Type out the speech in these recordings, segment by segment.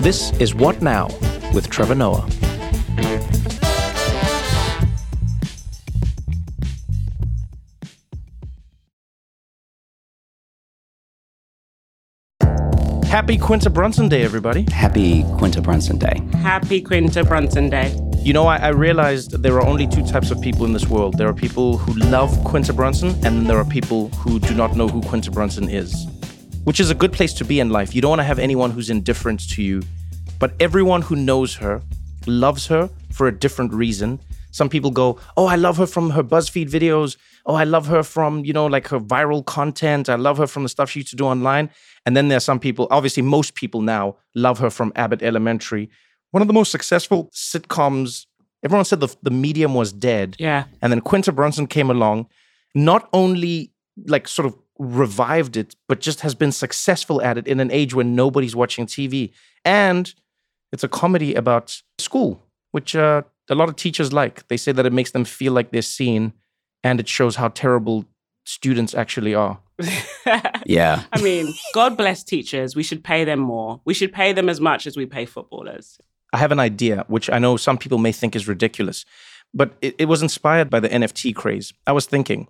This is What Now with Trevor Noah. Happy Quinta Brunson Day, everybody. Happy Quinta Brunson Day. Happy Quinta Brunson Day. You know, I, I, realized there are only two types of people in this world. There are people who love Quinta Brunson, and then there are people who do not know who Quinta Brunson is, which is a good place to be in life. You don't want to have anyone who's indifferent to you, but everyone who knows her loves her for a different reason. Some people go, Oh, I love her from her BuzzFeed videos. Oh, I love her from, you know, like her viral content. I love her from the stuff she used to do online. And then there are some people, obviously, most people now love her from Abbott Elementary. One of the most successful sitcoms, everyone said the, the medium was dead. Yeah. And then Quinta Brunson came along, not only like sort of revived it, but just has been successful at it in an age when nobody's watching TV. And it's a comedy about school, which uh, a lot of teachers like. They say that it makes them feel like they're seen and it shows how terrible students actually are. yeah. I mean, God bless teachers. We should pay them more. We should pay them as much as we pay footballers. I have an idea, which I know some people may think is ridiculous, but it, it was inspired by the NFT craze. I was thinking,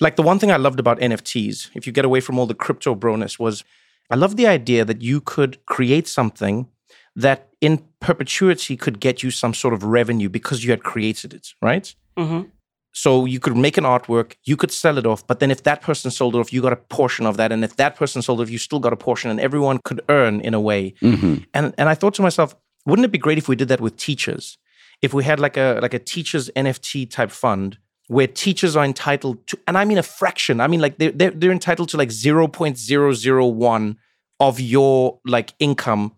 like the one thing I loved about NFTs, if you get away from all the crypto broness, was I love the idea that you could create something that in perpetuity could get you some sort of revenue because you had created it, right? Mm-hmm. So you could make an artwork, you could sell it off, but then if that person sold it off, you got a portion of that, and if that person sold it off, you still got a portion, and everyone could earn in a way. Mm-hmm. And and I thought to myself, wouldn't it be great if we did that with teachers? If we had like a like a teachers NFT type fund where teachers are entitled to, and I mean a fraction. I mean like they're they're, they're entitled to like zero point zero zero one of your like income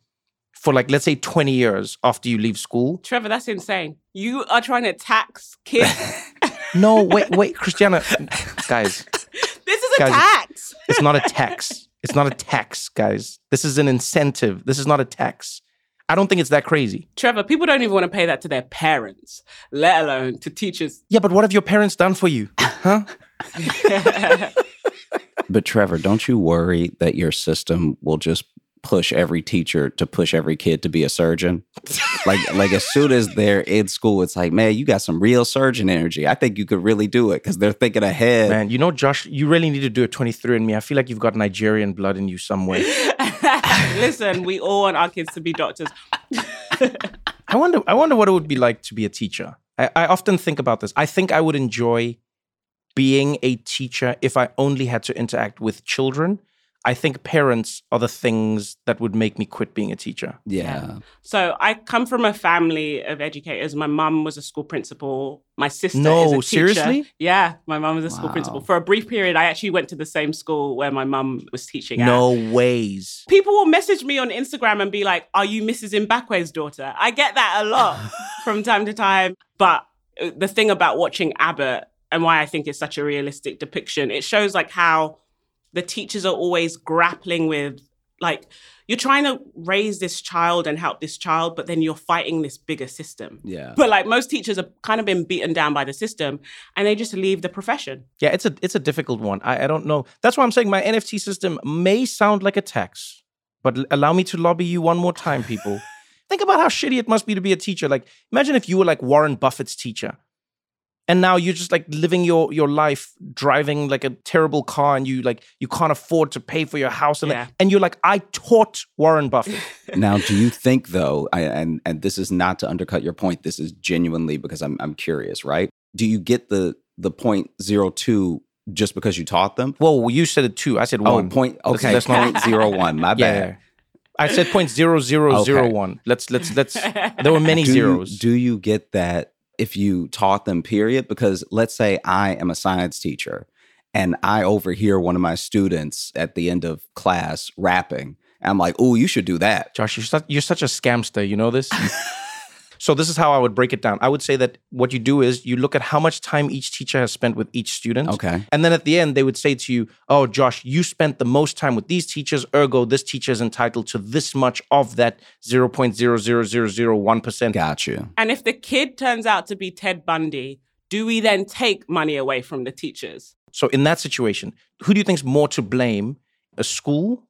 for like let's say 20 years after you leave school. Trevor, that's insane. You are trying to tax kids. no, wait, wait, Christiana, guys. This is a guys, tax. It's not a tax. It's not a tax, guys. This is an incentive. This is not a tax. I don't think it's that crazy. Trevor, people don't even want to pay that to their parents, let alone to teachers. Yeah, but what have your parents done for you? Huh? but Trevor, don't you worry that your system will just push every teacher to push every kid to be a surgeon. like like as soon as they're in school, it's like, man, you got some real surgeon energy. I think you could really do it because they're thinking ahead. Man, you know, Josh, you really need to do a 23 and me. I feel like you've got Nigerian blood in you somewhere. Listen, we all want our kids to be doctors. I wonder I wonder what it would be like to be a teacher. I, I often think about this. I think I would enjoy being a teacher if I only had to interact with children I think parents are the things that would make me quit being a teacher. Yeah. yeah. So I come from a family of educators. My mum was a school principal. My sister no, is a teacher. seriously? Yeah, my mum was a wow. school principal. For a brief period, I actually went to the same school where my mum was teaching no at. ways. People will message me on Instagram and be like, are you Mrs. Mbakwe's daughter? I get that a lot from time to time. But uh, the thing about watching Abbott and why I think it's such a realistic depiction, it shows like how the teachers are always grappling with like you're trying to raise this child and help this child but then you're fighting this bigger system. Yeah. But like most teachers have kind of been beaten down by the system and they just leave the profession. Yeah it's a it's a difficult one. I, I don't know. That's why i'm saying my nft system may sound like a tax but allow me to lobby you one more time people. Think about how shitty it must be to be a teacher. Like imagine if you were like warren buffett's teacher and now you're just like living your your life driving like a terrible car and you like you can't afford to pay for your house and, yeah. and you're like i taught warren buffett now do you think though I, and and this is not to undercut your point this is genuinely because i'm i'm curious right do you get the the point zero two just because you taught them well you said it two i said oh, one point okay that's not zero one my bad yeah. I said point zero zero zero okay. one. Let's let's let's. There were many do zeros. You, do you get that if you taught them, period. Because let's say I am a science teacher and I overhear one of my students at the end of class rapping. I'm like, oh, you should do that. Josh, you're such, you're such a scamster. You know this? So this is how I would break it down. I would say that what you do is you look at how much time each teacher has spent with each student. Okay. And then at the end, they would say to you, Oh, Josh, you spent the most time with these teachers, ergo, this teacher is entitled to this much of that 0.00001%. Got you. And if the kid turns out to be Ted Bundy, do we then take money away from the teachers? So in that situation, who do you think is more to blame? A school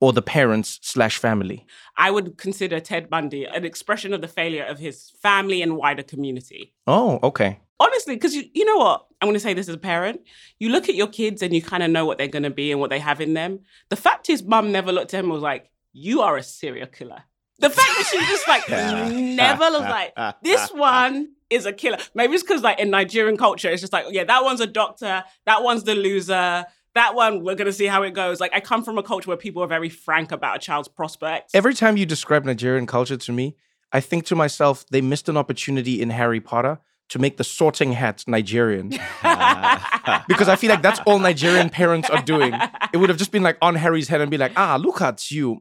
or the parents slash family? I would consider Ted Bundy an expression of the failure of his family and wider community. Oh, okay. Honestly, because you, you know what? I'm going to say this as a parent. You look at your kids and you kind of know what they're going to be and what they have in them. The fact is, mum never looked at him and was like, You are a serial killer. The fact that she just like never was like, This one is a killer. Maybe it's because like in Nigerian culture, it's just like, yeah, that one's a doctor, that one's the loser. That one, we're gonna see how it goes. Like, I come from a culture where people are very frank about a child's prospects. Every time you describe Nigerian culture to me, I think to myself, they missed an opportunity in Harry Potter to make the sorting hat Nigerian. because I feel like that's all Nigerian parents are doing. It would have just been like on Harry's head and be like, ah, look at you.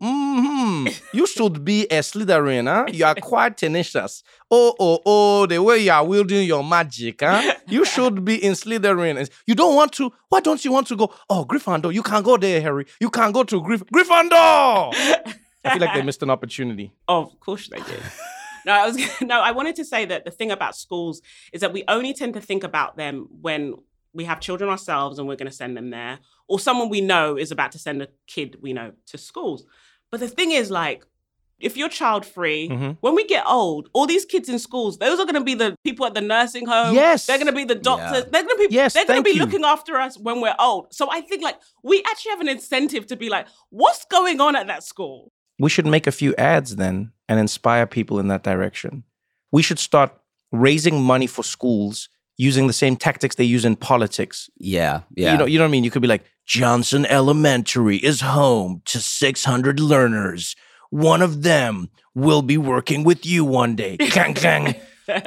Hmm You should be a Slytherin, huh? You are quite tenacious. Oh, oh, oh, the way you are wielding your magic, huh? You should be in Slytherin. You don't want to? Why don't you want to go? Oh, Gryffindor, you can't go there, Harry. You can't go to Gryff- Gryffindor. I feel like they missed an opportunity. Oh, of course they did. No, I was no. I wanted to say that the thing about schools is that we only tend to think about them when we have children ourselves and we're going to send them there, or someone we know is about to send a kid we know to schools. But the thing is, like, if you're child free, Mm-hmm. when we get old, all these kids in schools, those are going to be the people at the nursing home. Yes. they're going to be the doctors. Yeah. They're going to be Yes, they're going to be you. looking after us when we're old. So I think like we actually have an incentive to be like, what's going on at that school? we should make a few ads then and inspire people in that direction. We should start raising money for schools using the same tactics they use in politics. Yeah, yeah. You know, you know what I mean? You could be like, Johnson Elementary is home to 600 learners. One of them will be working with you one day. Kang, kang.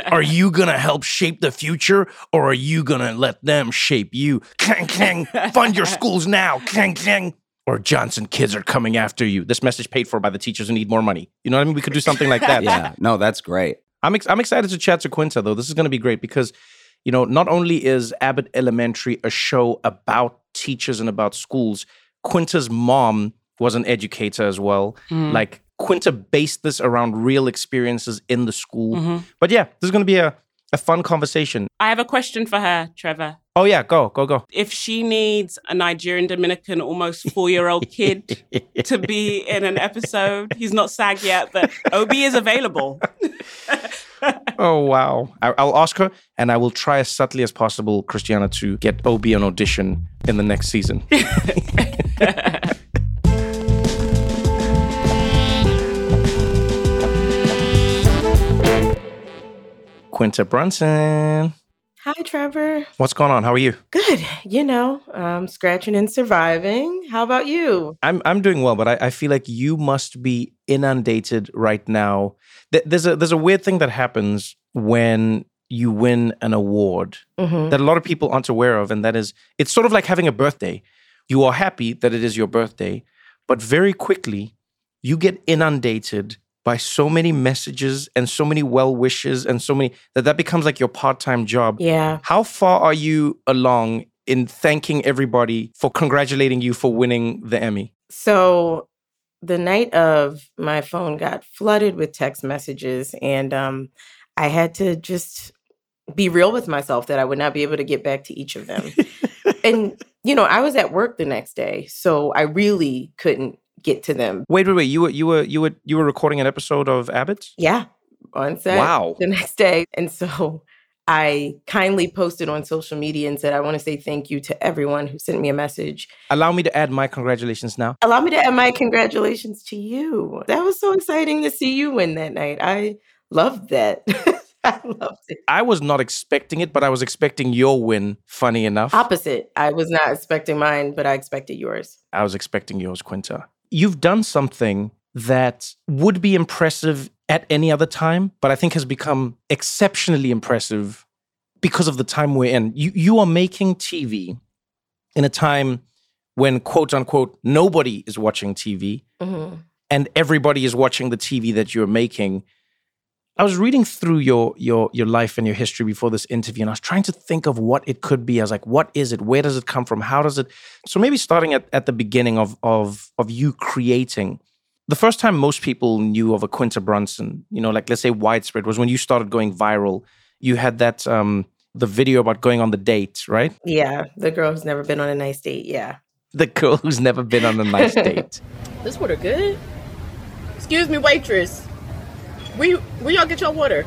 Are you gonna help shape the future or are you gonna let them shape you? Kang, kang. Fund your schools now. Kang, kang. Or Johnson kids are coming after you. This message paid for by the teachers who need more money. You know what I mean? We could do something like that. yeah, no, that's great. I'm ex- I'm excited to chat to Quinta though. This is going to be great because you know not only is Abbott Elementary a show about teachers and about schools, Quinta's mom was an educator as well. Mm. Like Quinta based this around real experiences in the school. Mm-hmm. But yeah, this is going to be a a fun conversation. I have a question for her, Trevor. Oh yeah, go go go. If she needs a Nigerian Dominican, almost four year old kid to be in an episode, he's not SAG yet, but OB is available. Oh wow! I, I'll ask her, and I will try as subtly as possible, Christiana, to get OB an audition in the next season. Quinta Brunson, Hi, Trevor. what's going on? How are you? Good. You know, um, scratching and surviving. How about you? I'm I'm doing well, but I, I feel like you must be inundated right now. Th- There's a there's a weird thing that happens when you win an award hmm that a lot of people aren't aware of, and that is it's sort of like having a birthday. You are happy that it is your birthday, but very quickly you get inundated by so many messages and so many well wishes and so many that that becomes like your part time job. Yeah. How far are you along in thanking everybody for congratulating you for winning the Emmy? So the night of, my phone got flooded with text messages, and um, I had to just be real with myself that I would not be able to get back to each of them. and, you know, I was at work the next day, so I really couldn't get to them. Wait, wait, wait. You were you were you were you were recording an episode of Abbott's? Yeah, on set. Wow. The next day. And so I kindly posted on social media and said, I want to say thank you to everyone who sent me a message. Allow me to add my congratulations now. Allow me to add my congratulations to you. That was so exciting to see you win that night. I loved that. I loved it. I was not expecting it, but I was expecting your win, funny enough. Opposite. I was not expecting mine, but I expected yours. I was expecting yours, Quinta. You've done something that would be impressive at any other time, but I think has become exceptionally impressive because of the time we're in. You you are making TV in a time when quote unquote nobody is watching TV Mhm. and everybody is watching the TV that you're making. I was reading through your your your life and your history before this interview, and I was trying to think of what it could be. I was like, what is it? Where does it come from? How does it? So maybe starting at, at the beginning of of of you creating. The first time most people knew of a Quinta Brunson, you know, like let's say widespread, was when you started going viral. You had that um the video about going on the date, right? Yeah, the girl who's never been on a nice date. Yeah. The girl who's never been on a nice date. This water good? Excuse me, waitress. Where, where y'all get your water?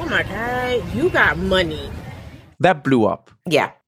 Oh my God, you got money. That blew up. Yeah.